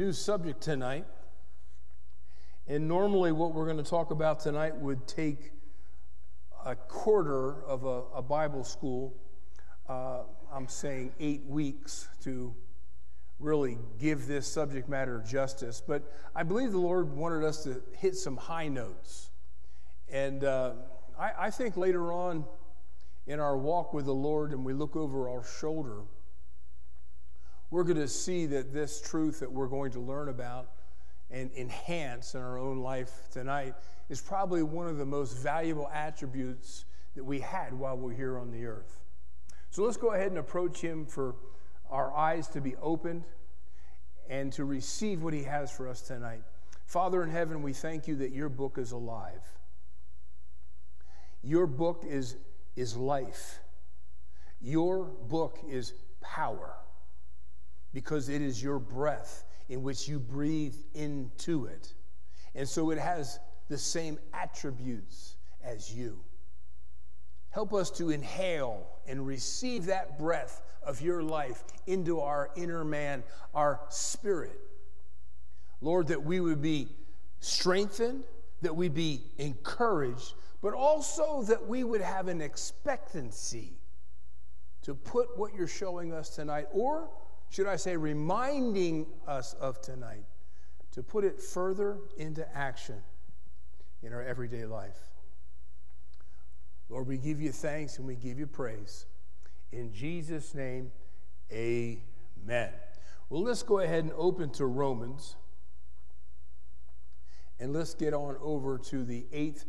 New subject tonight. And normally, what we're going to talk about tonight would take a quarter of a, a Bible school. Uh, I'm saying eight weeks to really give this subject matter justice. But I believe the Lord wanted us to hit some high notes. And uh, I, I think later on in our walk with the Lord and we look over our shoulder, we're going to see that this truth that we're going to learn about and enhance in our own life tonight is probably one of the most valuable attributes that we had while we're here on the earth. So let's go ahead and approach Him for our eyes to be opened and to receive what He has for us tonight. Father in heaven, we thank you that your book is alive. Your book is, is life. Your book is power because it is your breath in which you breathe into it. And so it has the same attributes as you. Help us to inhale and receive that breath of your life into our inner man, our spirit. Lord, that we would be strengthened, that we be encouraged, but also that we would have an expectancy to put what you're showing us tonight, or should I say, reminding us of tonight, to put it further into action in our everyday life. Lord, we give you thanks and we give you praise. In Jesus' name, amen. Well, let's go ahead and open to Romans. And let's get on over to the eighth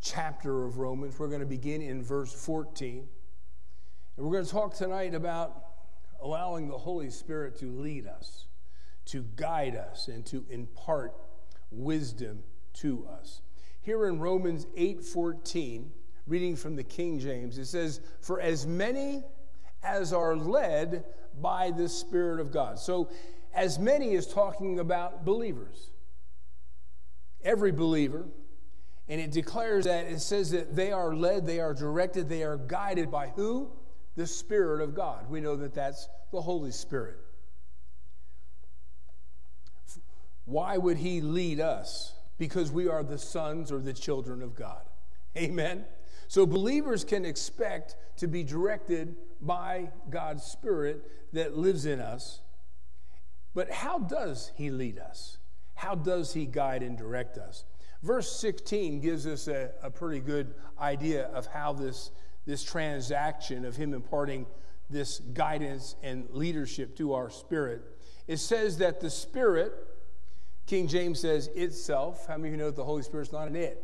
chapter of Romans. We're going to begin in verse 14. And we're going to talk tonight about allowing the Holy Spirit to lead us, to guide us, and to impart wisdom to us. Here in Romans 8:14, reading from the King James, it says, "For as many as are led by the Spirit of God." So, as many is talking about believers. Every believer, and it declares that it says that they are led, they are directed, they are guided by who? The Spirit of God. We know that that's the Holy Spirit. Why would He lead us? Because we are the sons or the children of God. Amen. So believers can expect to be directed by God's Spirit that lives in us. But how does He lead us? How does He guide and direct us? Verse 16 gives us a, a pretty good idea of how this, this transaction of Him imparting this guidance and leadership to our spirit. It says that the Spirit, King James says itself. How many of you know that the Holy Spirit's not an it?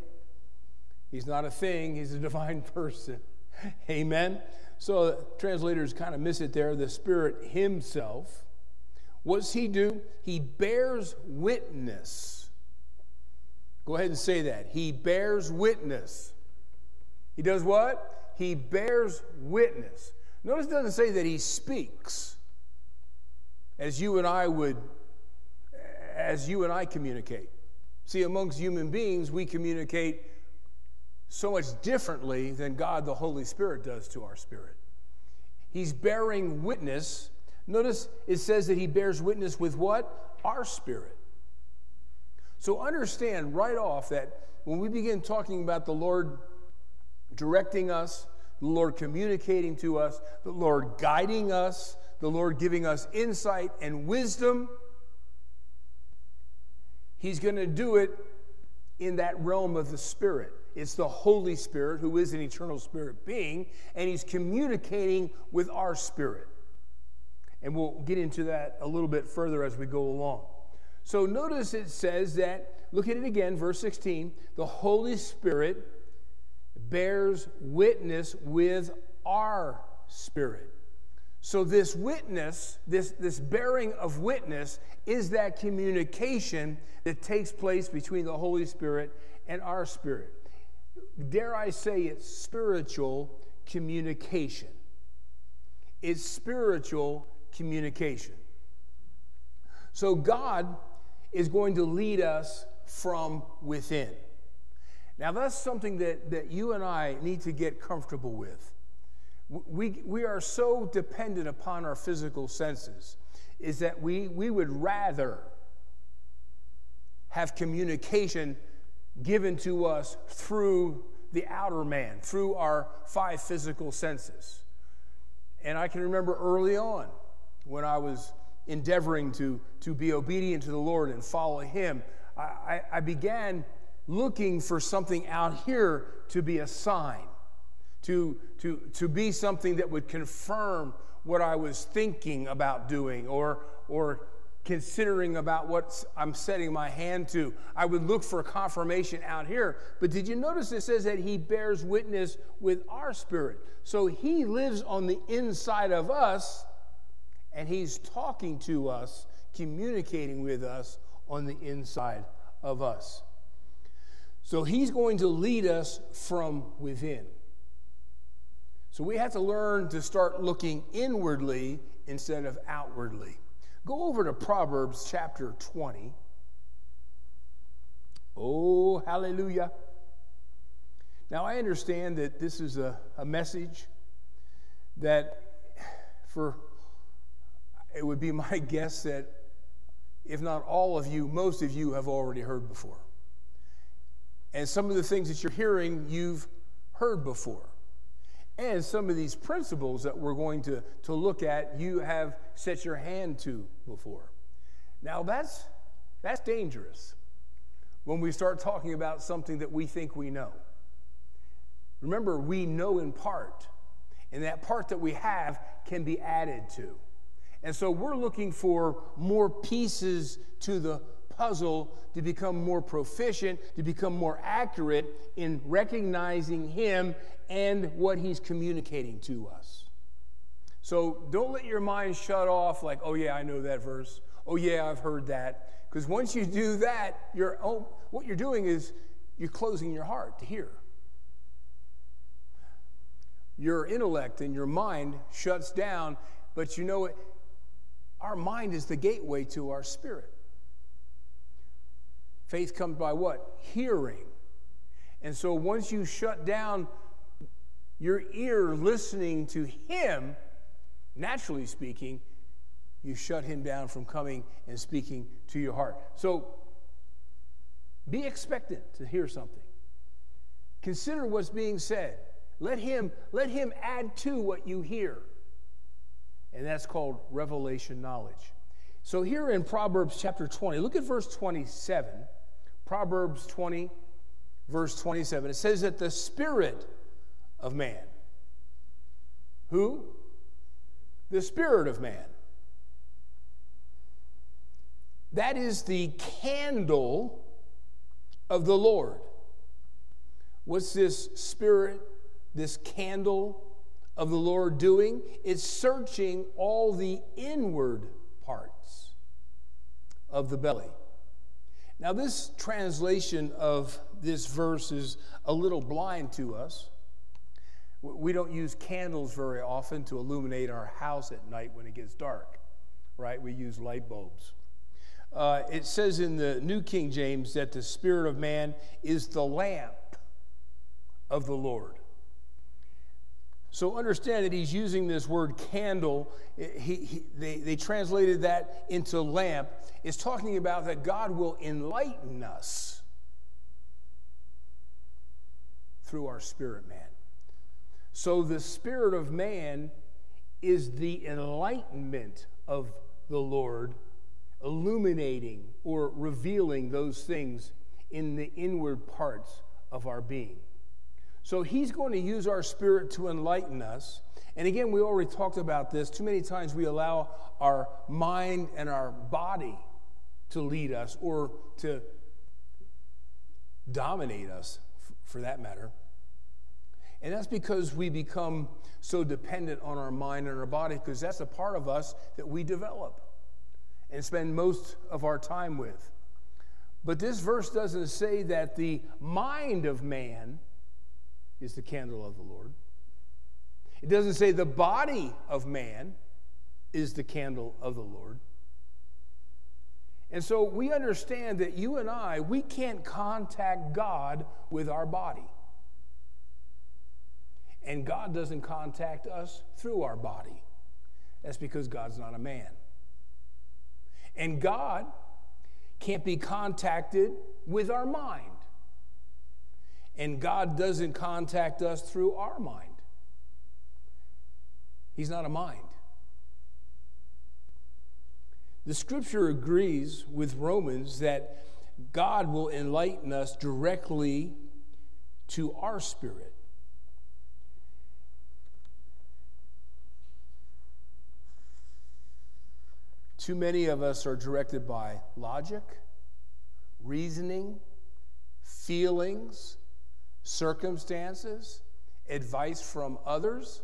He's not a thing, He's a divine person. Amen. So translators kind of miss it there. The Spirit Himself. What's He do? He bears witness. Go ahead and say that. He bears witness. He does what? He bears witness. Notice it doesn't say that he speaks as you and I would, as you and I communicate. See, amongst human beings, we communicate so much differently than God the Holy Spirit does to our spirit. He's bearing witness. Notice it says that he bears witness with what? Our spirit. So understand right off that when we begin talking about the Lord directing us, the Lord communicating to us, the Lord guiding us, the Lord giving us insight and wisdom. He's going to do it in that realm of the Spirit. It's the Holy Spirit who is an eternal spirit being, and He's communicating with our spirit. And we'll get into that a little bit further as we go along. So notice it says that, look at it again, verse 16, the Holy Spirit bears witness with our spirit. So, this witness, this, this bearing of witness, is that communication that takes place between the Holy Spirit and our spirit. Dare I say it's spiritual communication. It's spiritual communication. So, God is going to lead us from within. Now, that's something that, that you and I need to get comfortable with. We, we are so dependent upon our physical senses, is that we, we would rather have communication given to us through the outer man, through our five physical senses. And I can remember early on when I was endeavoring to, to be obedient to the Lord and follow Him, I, I, I began looking for something out here to be a sign to, to, to be something that would confirm what I was thinking about doing or, or considering about what I'm setting my hand to. I would look for confirmation out here. But did you notice it says that he bears witness with our spirit? So he lives on the inside of us and he's talking to us, communicating with us on the inside of us. So he's going to lead us from within. So we have to learn to start looking inwardly instead of outwardly. Go over to Proverbs chapter 20. Oh, hallelujah. Now, I understand that this is a, a message that, for it would be my guess that if not all of you, most of you have already heard before. And some of the things that you're hearing, you've heard before. And some of these principles that we're going to, to look at, you have set your hand to before. Now, that's, that's dangerous when we start talking about something that we think we know. Remember, we know in part, and that part that we have can be added to. And so we're looking for more pieces to the puzzle to become more proficient, to become more accurate in recognizing Him and what He's communicating to us. So don't let your mind shut off like, oh, yeah, I know that verse. Oh, yeah, I've heard that. Because once you do that, you're, oh, what you're doing is you're closing your heart to hear. Your intellect and your mind shuts down, but you know, our mind is the gateway to our spirit. Faith comes by what? Hearing. And so once you shut down your ear listening to Him, naturally speaking, you shut Him down from coming and speaking to your heart. So be expectant to hear something. Consider what's being said. Let him, let him add to what you hear. And that's called revelation knowledge. So here in Proverbs chapter 20, look at verse 27. Proverbs 20, verse 27. It says that the Spirit of man. Who? The Spirit of man. That is the candle of the Lord. What's this Spirit, this candle of the Lord doing? It's searching all the inward parts of the belly. Now, this translation of this verse is a little blind to us. We don't use candles very often to illuminate our house at night when it gets dark, right? We use light bulbs. Uh, it says in the New King James that the Spirit of man is the lamp of the Lord. So understand that he's using this word candle. He, he, they, they translated that into lamp. It's talking about that God will enlighten us through our spirit man. So the spirit of man is the enlightenment of the Lord, illuminating or revealing those things in the inward parts of our being. So he's going to use our spirit to enlighten us. And again, we already talked about this. Too many times we allow our mind and our body to lead us or to dominate us, for that matter. And that's because we become so dependent on our mind and our body, because that's a part of us that we develop and spend most of our time with. But this verse doesn't say that the mind of man is the candle of the Lord. It doesn't say the body of man is the candle of the Lord. And so we understand that you and I, we can't contact God with our body. And God doesn't contact us through our body. That's because God's not a man. And God can't be contacted with our mind. And God doesn't contact us through our mind. He's not a mind. The scripture agrees with Romans that God will enlighten us directly to our spirit. Too many of us are directed by logic, reasoning, feelings, circumstances, advice from others.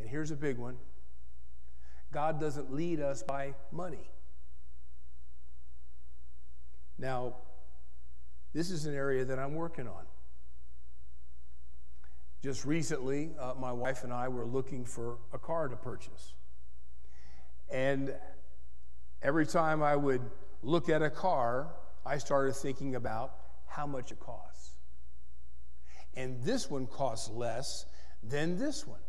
And here's a big one God doesn't lead us by money. Now, this is an area that I'm working on. Just recently, uh, my wife and I were looking for a car to purchase. And every time I would look at a car, I started thinking about how much it costs. And this one costs less than this one.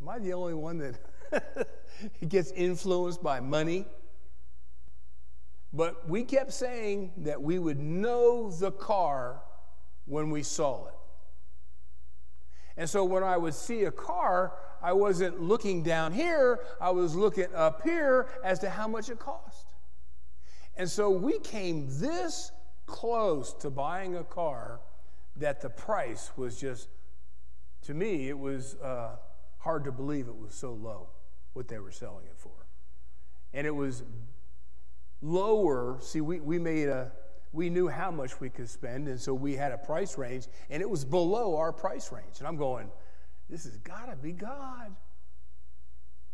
Am I the only one that gets influenced by money? But we kept saying that we would know the car when we saw it. And so when I would see a car, I wasn't looking down here, I was looking up here as to how much it cost. And so we came this close to buying a car that the price was just, to me, it was uh, hard to believe it was so low, what they were selling it for. And it was lower. See, we, we made a, we knew how much we could spend, and so we had a price range, and it was below our price range. And I'm going, this has got to be God.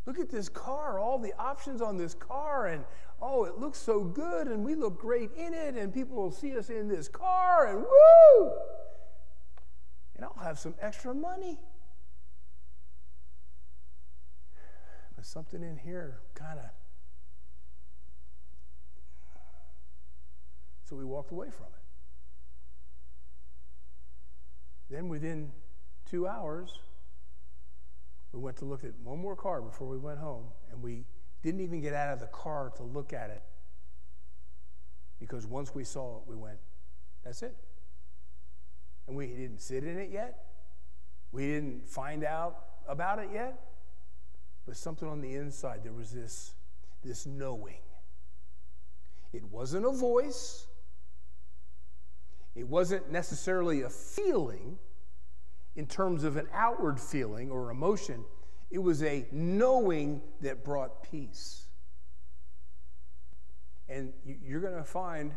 Look at this car, all the options on this car, and oh, it looks so good, and we look great in it, and people will see us in this car, and woo! And I'll have some extra money. But something in here kind of So we walked away from it. Then within two hours, we went to look at one more car before we went home, and we didn't even get out of the car to look at it because once we saw it, we went, that's it. And we didn't sit in it yet. We didn't find out about it yet. But something on the inside, there was this, this knowing. It wasn't a voice, it wasn't necessarily a feeling in terms of an outward feeling or emotion, it was a knowing that brought peace. And you're going to find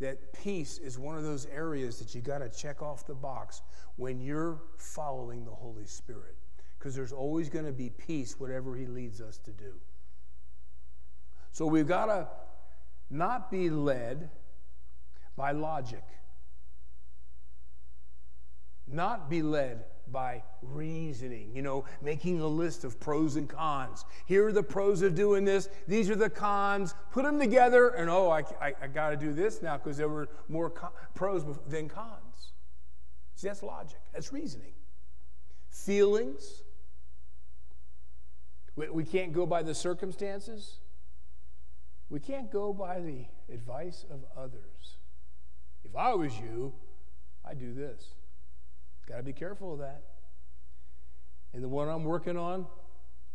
that peace is one of those areas that you got to check off the box when you're following the Holy Spirit. Because there's always going to be peace, whatever He leads us to do. So we've got to not be led by logic, not be led by reasoning, you know, making a list of pros and cons. Here are the pros of doing this, these are the cons. Put them together, and oh, I, I, I got to do this now because there were more pros than cons. See, that's logic, that's reasoning. Feelings, we, we can't go by the circumstances, we can't go by the advice of others. If I was you, I'd do this. Got to be careful of that. And the one I'm working on,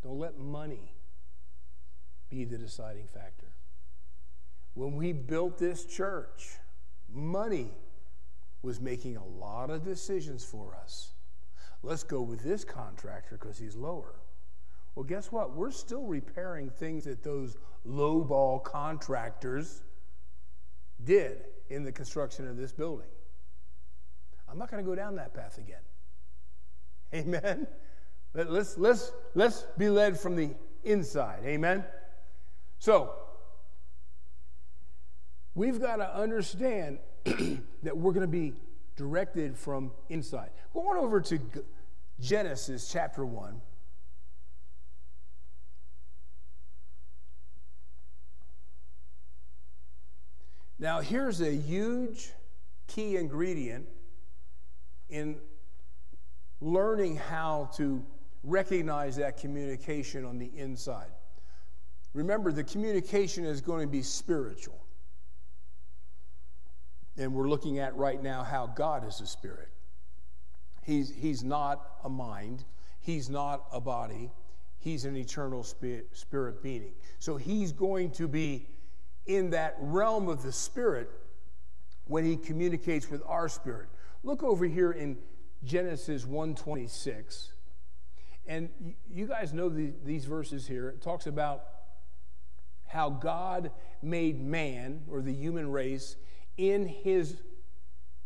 don't let money be the deciding factor. When we built this church, money was making a lot of decisions for us. Let's go with this contractor because he's lower. Well, guess what? We're still repairing things that those lowball contractors did in the construction of this building. I'm not going to go down that path again. Amen. Let, let's, let's, let's be led from the inside. Amen. So, we've got to understand that we're going to be directed from inside. Go on over to Genesis chapter 1. Now, here's a huge key ingredient in learning how to recognize that communication on the inside. Remember, the communication is going to be spiritual. And we're looking at right now how God is a spirit. He's, he's not a mind, He's not a body, He's an eternal spirit, spirit being. So He's going to be in that realm of the spirit when He communicates with our spirit. Look over here in Genesis 126. And you guys know the, these verses here. It talks about how God made man or the human race in his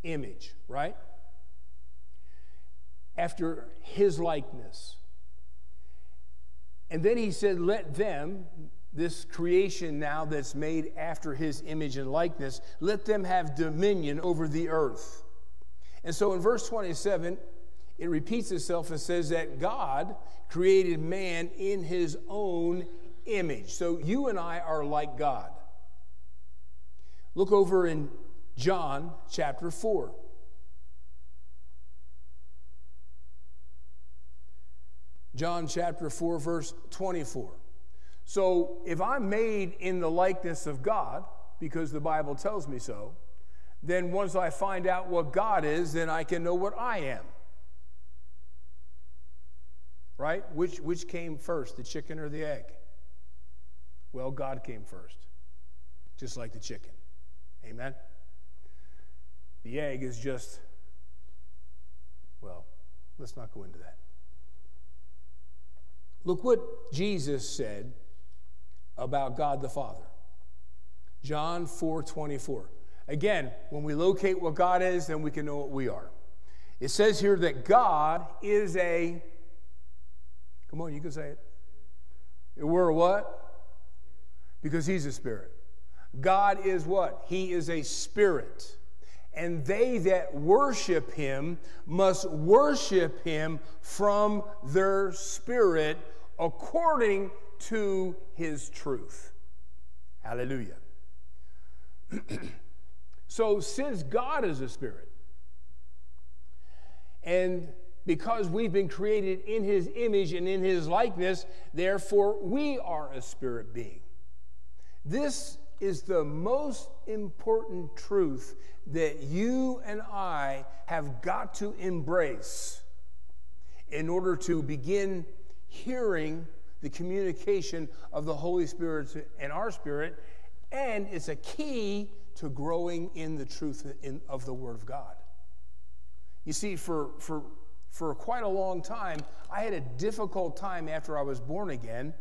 image, right? After his likeness. And then he said, Let them, this creation now that's made after his image and likeness, let them have dominion over the earth. And so in verse 27, it repeats itself and says that God created man in his own image. So you and I are like God. Look over in John chapter 4. John chapter 4, verse 24. So if I'm made in the likeness of God, because the Bible tells me so, then once I find out what God is, then I can know what I am. Right? Which, which came first, the chicken or the egg? Well, God came first, just like the chicken. Amen? The egg is just, well, let's not go into that. Look what Jesus said about God the Father. John 4 24. Again, when we locate what God is, then we can know what we are. It says here that God is a, come on, you can say it. We're what? Because He's a spirit. God is what? He is a spirit. And they that worship Him must worship Him from their spirit according to His truth. Hallelujah. So, since God is a spirit, and because we've been created in his image and in his likeness, therefore we are a spirit being. This is the most important truth that you and I have got to embrace in order to begin hearing the communication of the Holy Spirit and our spirit. And it's a key to growing in the truth in, of the Word of God. You see, for, for, for quite a long time, I had a difficult time after I was born again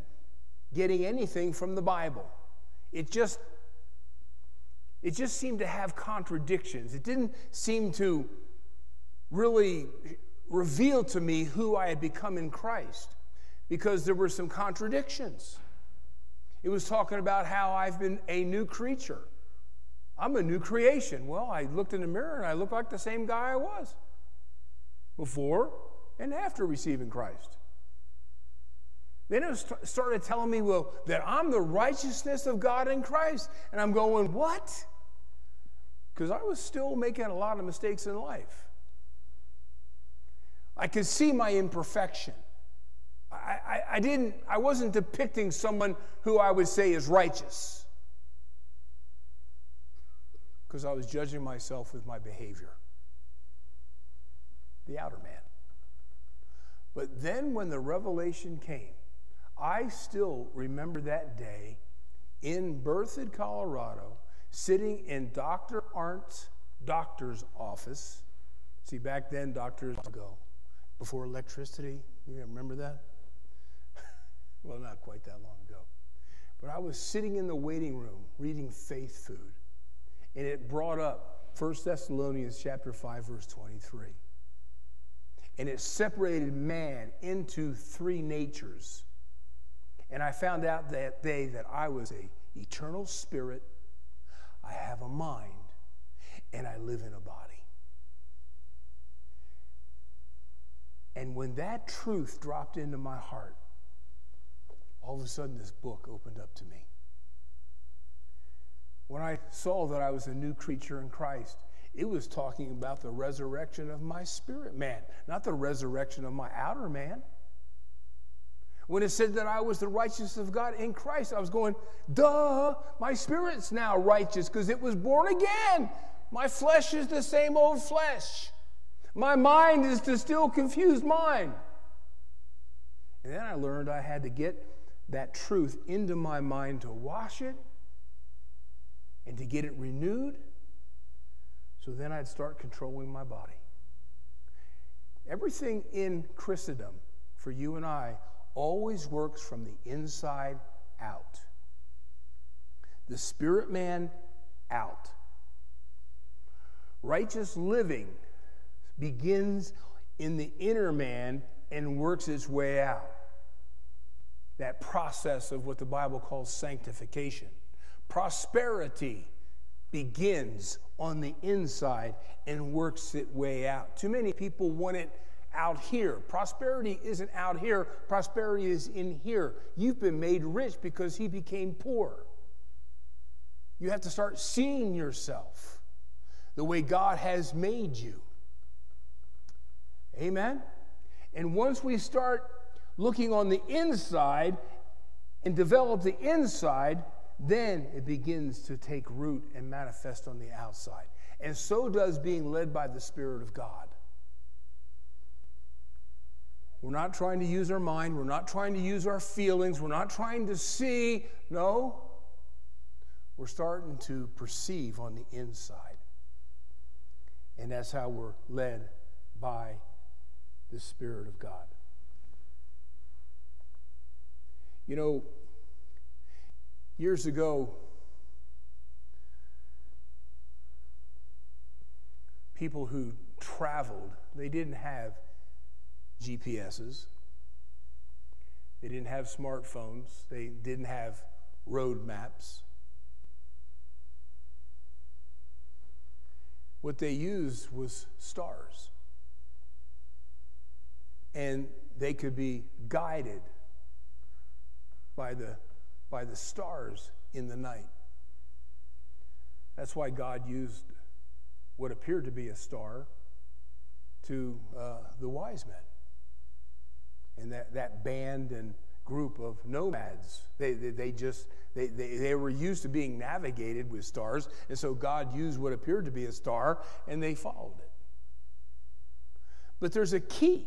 getting anything from the Bible. It just it just seemed to have contradictions. It didn't seem to really reveal to me who I had become in Christ because there were some contradictions. It was talking about how I've been a new creature. I'm a new creation. Well, I looked in the mirror and I look like the same guy I was before and after receiving Christ. Then it started telling me, well, that I'm the righteousness of God in Christ. And I'm going, what? Because I was still making a lot of mistakes in life. I could see my imperfection. I, I, I didn't, I wasn't depicting someone who I would say is righteous because I was judging myself with my behavior, the outer man. But then when the revelation came, I still remember that day in Berthoud, Colorado, sitting in Dr. Arndt's doctor's office. See, back then, doctors go before electricity, you remember that? well, not quite that long ago. But I was sitting in the waiting room reading Faith Food and it brought up 1 Thessalonians chapter 5 verse 23. And it separated man into three natures. And I found out that day that I was a eternal spirit, I have a mind, and I live in a body. And when that truth dropped into my heart, all of a sudden this book opened up to me. When I saw that I was a new creature in Christ, it was talking about the resurrection of my spirit man, not the resurrection of my outer man. When it said that I was the righteousness of God in Christ, I was going, duh, my spirit's now righteous because it was born again. My flesh is the same old flesh. My mind is the still confused mind. And then I learned I had to get that truth into my mind to wash it and to get it renewed. So then I'd start controlling my body. Everything in Christendom for you and I always works from the inside out. The spirit man out. Righteous living begins in the inner man and works its way out. That process of what the Bible calls sanctification. Prosperity begins on the inside and works its way out. Too many people want it out here. Prosperity isn't out here, prosperity is in here. You've been made rich because he became poor. You have to start seeing yourself the way God has made you. Amen? And once we start looking on the inside and develop the inside, then it begins to take root and manifest on the outside. And so does being led by the Spirit of God. We're not trying to use our mind. We're not trying to use our feelings. We're not trying to see. No. We're starting to perceive on the inside. And that's how we're led by the Spirit of God. You know, years ago, people who traveled, they didn't have GPSs, they didn't have smartphones, they didn't have road maps. What they used was stars. And they could be guided by the, by the stars in the night. That's why God used what appeared to be a star to uh, the wise men. And that, that band and group of nomads, they, they, they just, they, they, they were used to being navigated with stars. And so God used what appeared to be a star and they followed it. But there's a key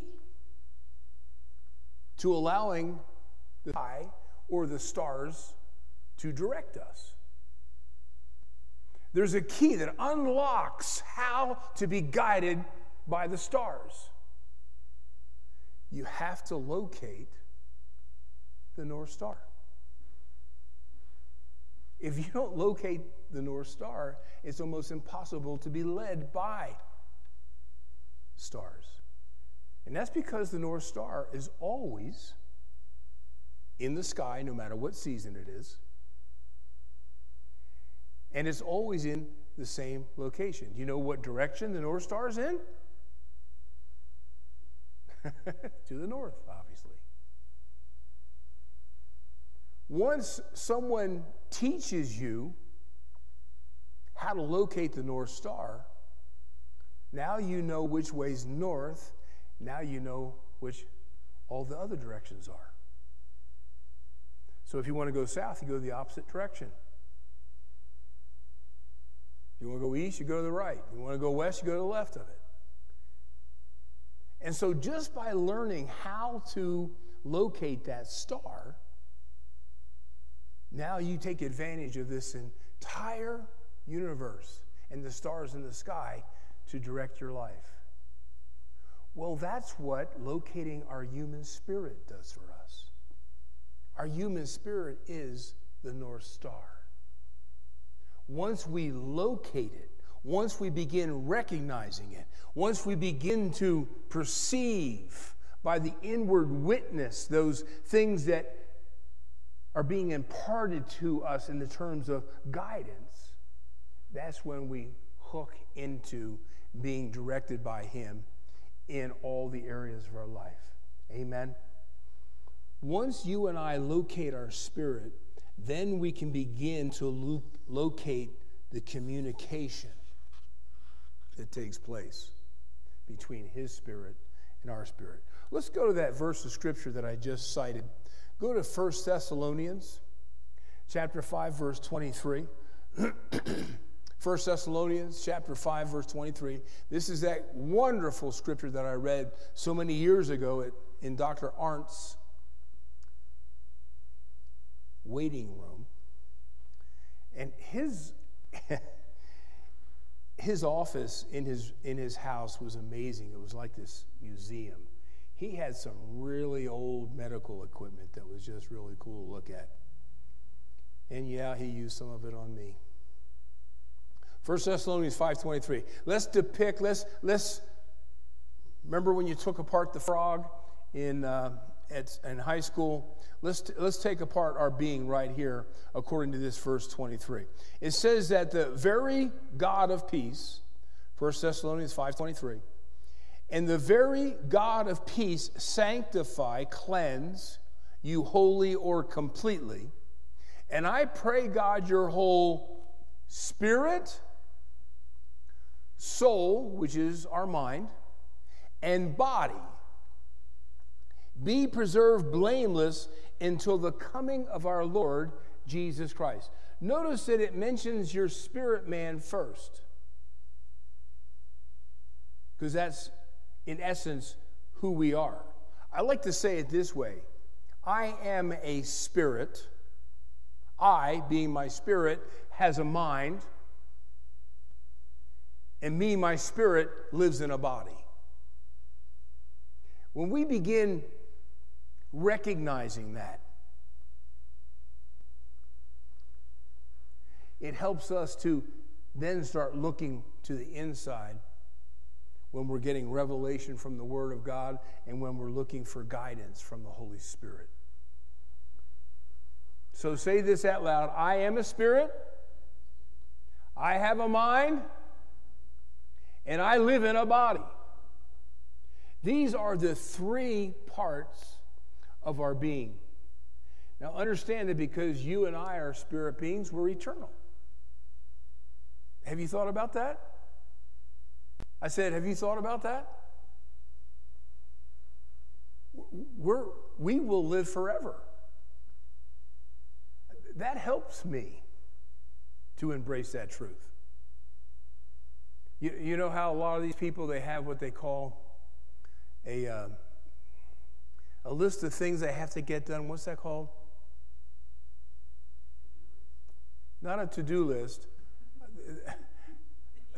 to allowing or the stars to direct us. There's a key that unlocks how to be guided by the stars. You have to locate the North Star. If you don't locate the North Star, it's almost impossible to be led by stars. And that's because the North Star is always in the sky, no matter what season it is. And it's always in the same location. Do you know what direction the North Star is in? to the north, obviously. Once someone teaches you how to locate the North Star, now you know which way's north now you know which all the other directions are. So if you want to go south, you go the opposite direction. If you want to go east, you go to the right. If you want to go west, you go to the left of it. And so just by learning how to locate that star, now you take advantage of this entire universe and the stars in the sky to direct your life. Well, that's what locating our human spirit does for us. Our human spirit is the North Star. Once we locate it, once we begin recognizing it, once we begin to perceive by the inward witness those things that are being imparted to us in the terms of guidance, that's when we hook into being directed by Him in all the areas of our life. Amen. Once you and I locate our spirit, then we can begin to lo- locate the communication that takes place between His spirit and our spirit. Let's go to that verse of scripture that I just cited. Go to 1 Thessalonians chapter 5 verse 23. 1 Thessalonians chapter 5 verse 23. This is that wonderful scripture that I read so many years ago at, in Dr. Arndt's waiting room. And his his office in his in his house was amazing. It was like this museum. He had some really old medical equipment that was just really cool to look at. And yeah, he used some of it on me. 1 Thessalonians 5.23. Let's depict, let's, let's, remember when you took apart the frog in, uh, at, in high school? Let's, let's take apart our being right here according to this verse 23. It says that the very God of peace, 1 Thessalonians 5.23, and the very God of peace sanctify, cleanse you wholly or completely. And I pray, God, your whole spirit, soul, which is our mind, and body be preserved blameless until the coming of our Lord Jesus Christ. Notice that it mentions your spirit man first, because that's, in essence, who we are. I like to say it this way I am a spirit. I, being my spirit, has a mind and me, my spirit, lives in a body. When we begin recognizing that, it helps us to then start looking to the inside when we're getting revelation from the Word of God and when we're looking for guidance from the Holy Spirit. So say this out loud I am a spirit, I have a mind and I live in a body. These are the three parts of our being. Now, understand that because you and I are spirit beings, we're eternal. Have you thought about that? I said, Have you thought about that? We're, we will live forever. That helps me to embrace that truth. You, you know how a lot of these people, they have what they call a, uh, a list of things they have to get done. What's that called? Not a to do list.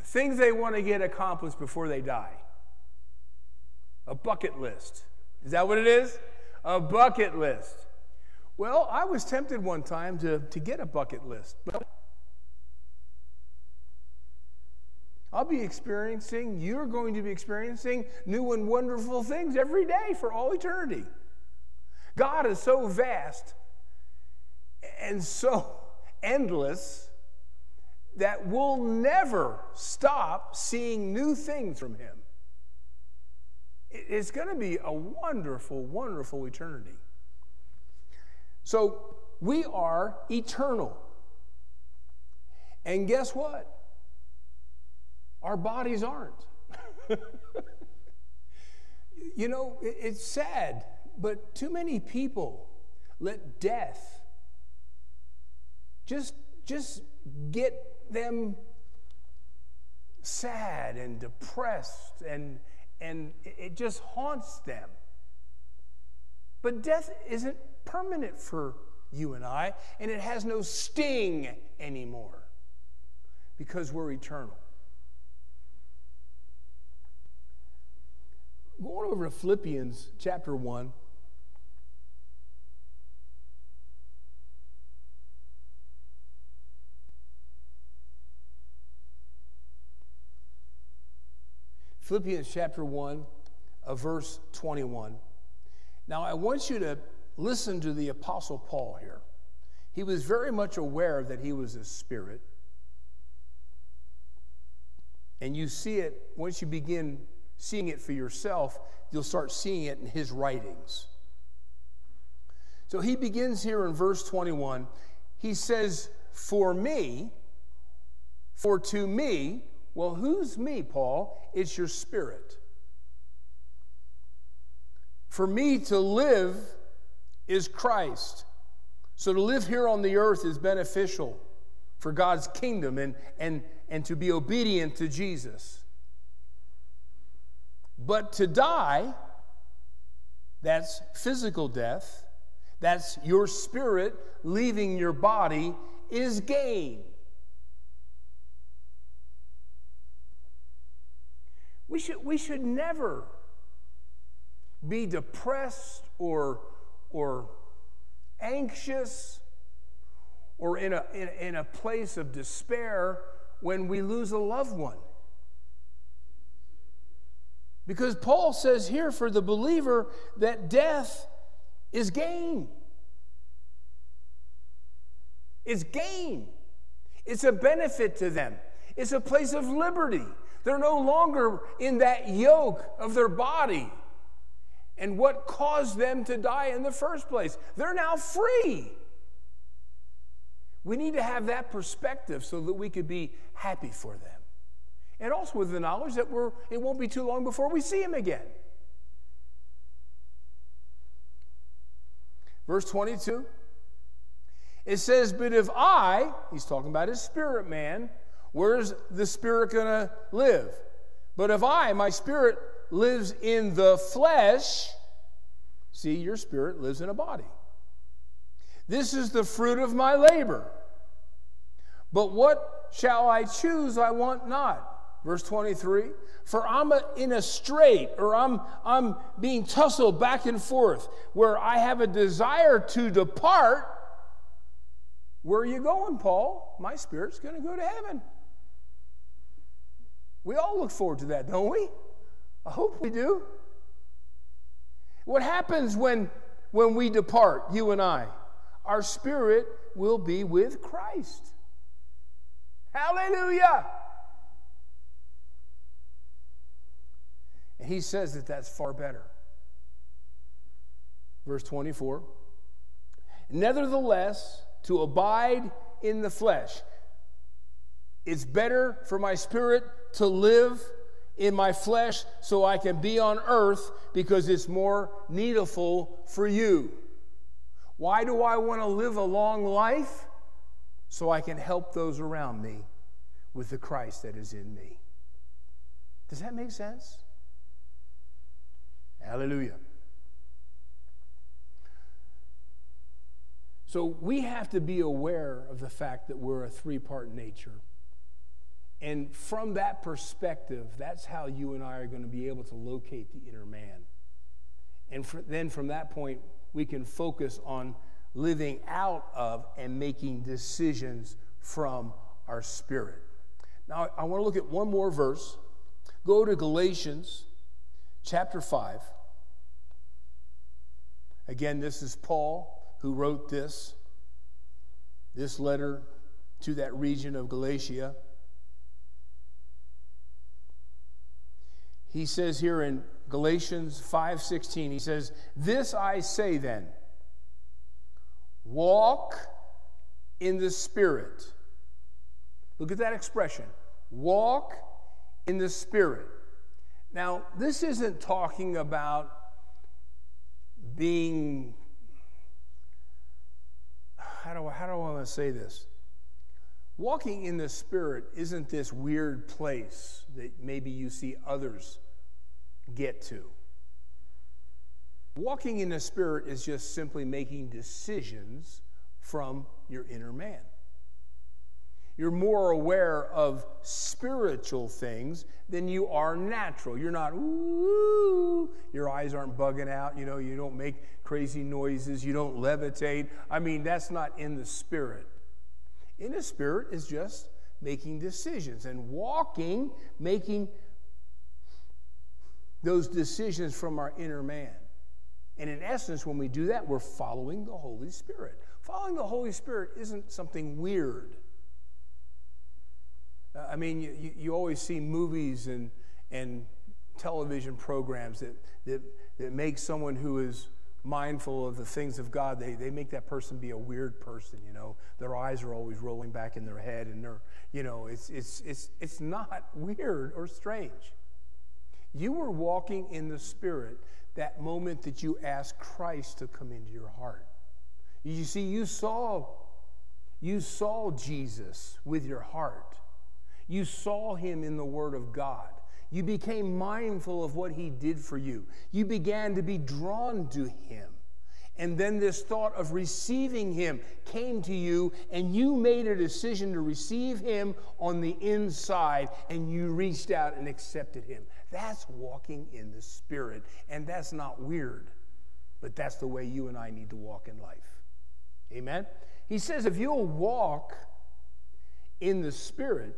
things they want to get accomplished before they die. A bucket list. Is that what it is? A bucket list. Well, I was tempted one time to, to get a bucket list, but I'll be experiencing, you're going to be experiencing new and wonderful things every day for all eternity. God is so vast and so endless that we'll never stop seeing new things from Him. It's going to be a wonderful, wonderful eternity. So we are eternal. And guess what? Our bodies aren't. you know, it's sad, but too many people let death just, just get them sad and depressed, and, and it just haunts them. But death isn't permanent for you and I, and it has no sting anymore because we're eternal. Going over to Philippians chapter 1. Philippians chapter 1, uh, verse 21. Now, I want you to listen to the Apostle Paul here. He was very much aware that he was a spirit. And you see it, once you begin seeing it for yourself, you'll start seeing it in his writings. So he begins here in verse 21. He says, For me, for to me, well, who's me, Paul? It's your spirit. For me to live is Christ. So to live here on the earth is beneficial for God's kingdom and, and, and to be obedient to Jesus. But to die, that's physical death, that's your spirit leaving your body, is gain. We should, we should never be depressed or, or anxious or in a, in, in a place of despair when we lose a loved one. Because Paul says here for the believer that death is gain. It's gain. It's a benefit to them. It's a place of liberty. They're no longer in that yoke of their body and what caused them to die in the first place. They're now free. We need to have that perspective so that we could be happy for them. And also with the knowledge that we're, it won't be too long before we see him again. Verse 22, it says, But if I, he's talking about his spirit man, where's the spirit going to live? But if I, my spirit, lives in the flesh, see, your spirit lives in a body. This is the fruit of my labor. But what shall I choose? I want not. Verse 23 For I'm in a strait, or I'm, I'm being tussled back and forth, where I have a desire to depart. Where are you going, Paul? My spirit's going to go to heaven. We all look forward to that, don't we? I hope we do. What happens when, when we depart, you and I? Our spirit will be with Christ. Hallelujah! And he says that that's far better. Verse 24 Nevertheless, to abide in the flesh, it's better for my spirit to live in my flesh so I can be on earth because it's more needful for you. Why do I want to live a long life? So I can help those around me with the Christ that is in me. Does that make sense? Hallelujah. So we have to be aware of the fact that we're a three part nature. And from that perspective, that's how you and I are going to be able to locate the inner man. And for, then from that point, we can focus on living out of and making decisions from our spirit. Now, I want to look at one more verse. Go to Galatians chapter 5. Again, this is Paul who wrote this, this letter to that region of Galatia. he says here in Galatians 5:16 he says this I say then walk in the spirit look at that expression walk in the spirit now this isn't talking about being how do, how do I want to say this Walking in the Spirit isn't this weird place that maybe you see others get to. Walking in the Spirit is just simply making decisions from your inner man. You're more aware of spiritual things than you are natural. You're not, ooh, your eyes aren't bugging out, you know, you don't make crazy noises, you don't levitate. I mean, that's not in the Spirit. In the Spirit is just making decisions and walking, making those decisions from our inner man. And in essence, when we do that, we're following the Holy Spirit. Following the Holy Spirit isn't something weird. I mean, you, you always see movies and, and television programs that, that, that make someone who is mindful of the things of God, they, they make that person be a weird person, you know. Their eyes are always rolling back in their head and they're, you know, it's, it's, it's, it's not weird or strange. You were walking in the Spirit that moment that you asked Christ to come into your heart. You see, you saw, you saw Jesus with your heart. You saw him in the Word of God. You became mindful of what he did for you. You began to be drawn to him. And then this thought of receiving him came to you, and you made a decision to receive him on the inside, and you reached out and accepted him. That's walking in the Spirit, and that's not weird, but that's the way you and I need to walk in life. Amen? He says, if you'll walk in the Spirit,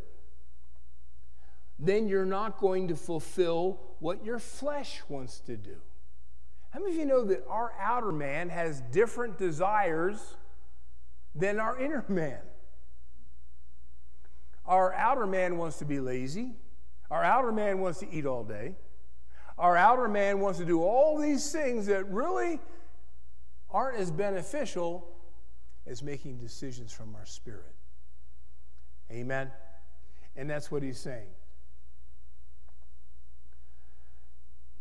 then you're not going to fulfill what your flesh wants to do. How many of you know that our outer man has different desires than our inner man? Our outer man wants to be lazy. Our outer man wants to eat all day. Our outer man wants to do all these things that really aren't as beneficial as making decisions from our spirit. Amen? And that's what he's saying.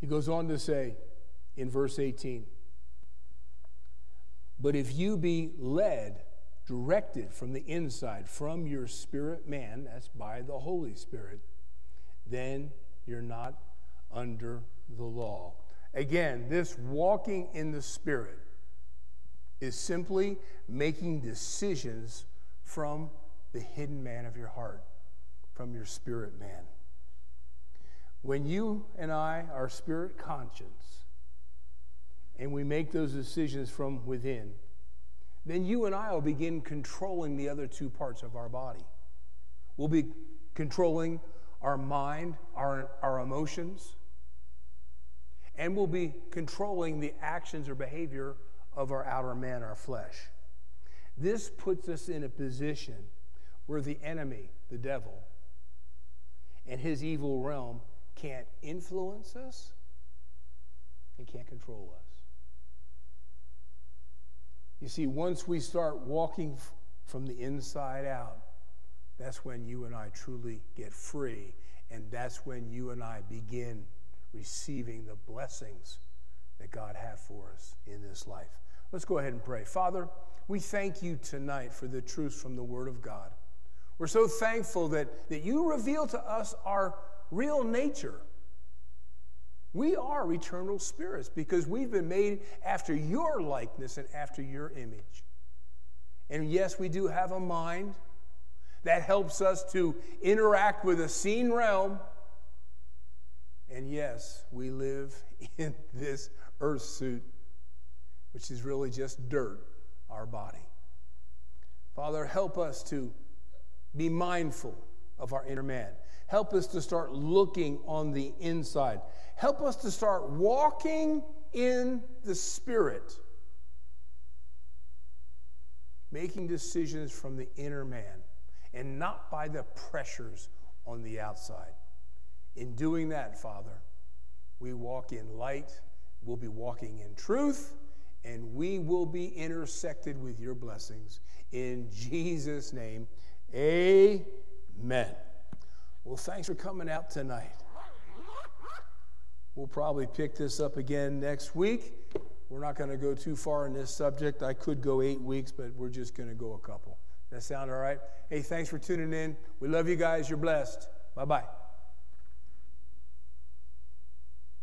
He goes on to say in verse 18, But if you be led, directed from the inside, from your spirit man, that's by the Holy Spirit, then you're not under the law. Again, this walking in the Spirit is simply making decisions from the hidden man of your heart, from your spirit man. When you and I are spirit conscious and we make those decisions from within, then you and I will begin controlling the other two parts of our body. We'll be controlling our mind, our, our emotions, and we'll be controlling the actions or behavior of our outer man, our flesh. This puts us in a position where the enemy, the devil, and his evil realm can't influence us and can't control us. You see, once we start walking from the inside out, that's when you and I truly get free. And that's when you and I begin receiving the blessings that God has for us in this life. Let's go ahead and pray. Father, we thank you tonight for the truths from the Word of God. We're so thankful that, that you reveal to us our real nature. We are eternal spirits because we've been made after your likeness and after your image. And yes, we do have a mind that helps us to interact with a seen realm. And yes, we live in this earth suit, which is really just dirt, our body. Father, help us to be mindful of our inner man. Help us to start looking on the inside. Help us to start walking in the Spirit, making decisions from the inner man and not by the pressures on the outside. In doing that, Father, we walk in light, we'll be walking in truth, and we will be intersected with your blessings. In Jesus' name, amen. Well, thanks for coming out tonight. We'll probably pick this up again next week. We're not going to go too far in this subject. I could go eight weeks, but we're just going to go a couple. That sound all right? Hey, thanks for tuning in. We love you guys. You're blessed. Bye bye.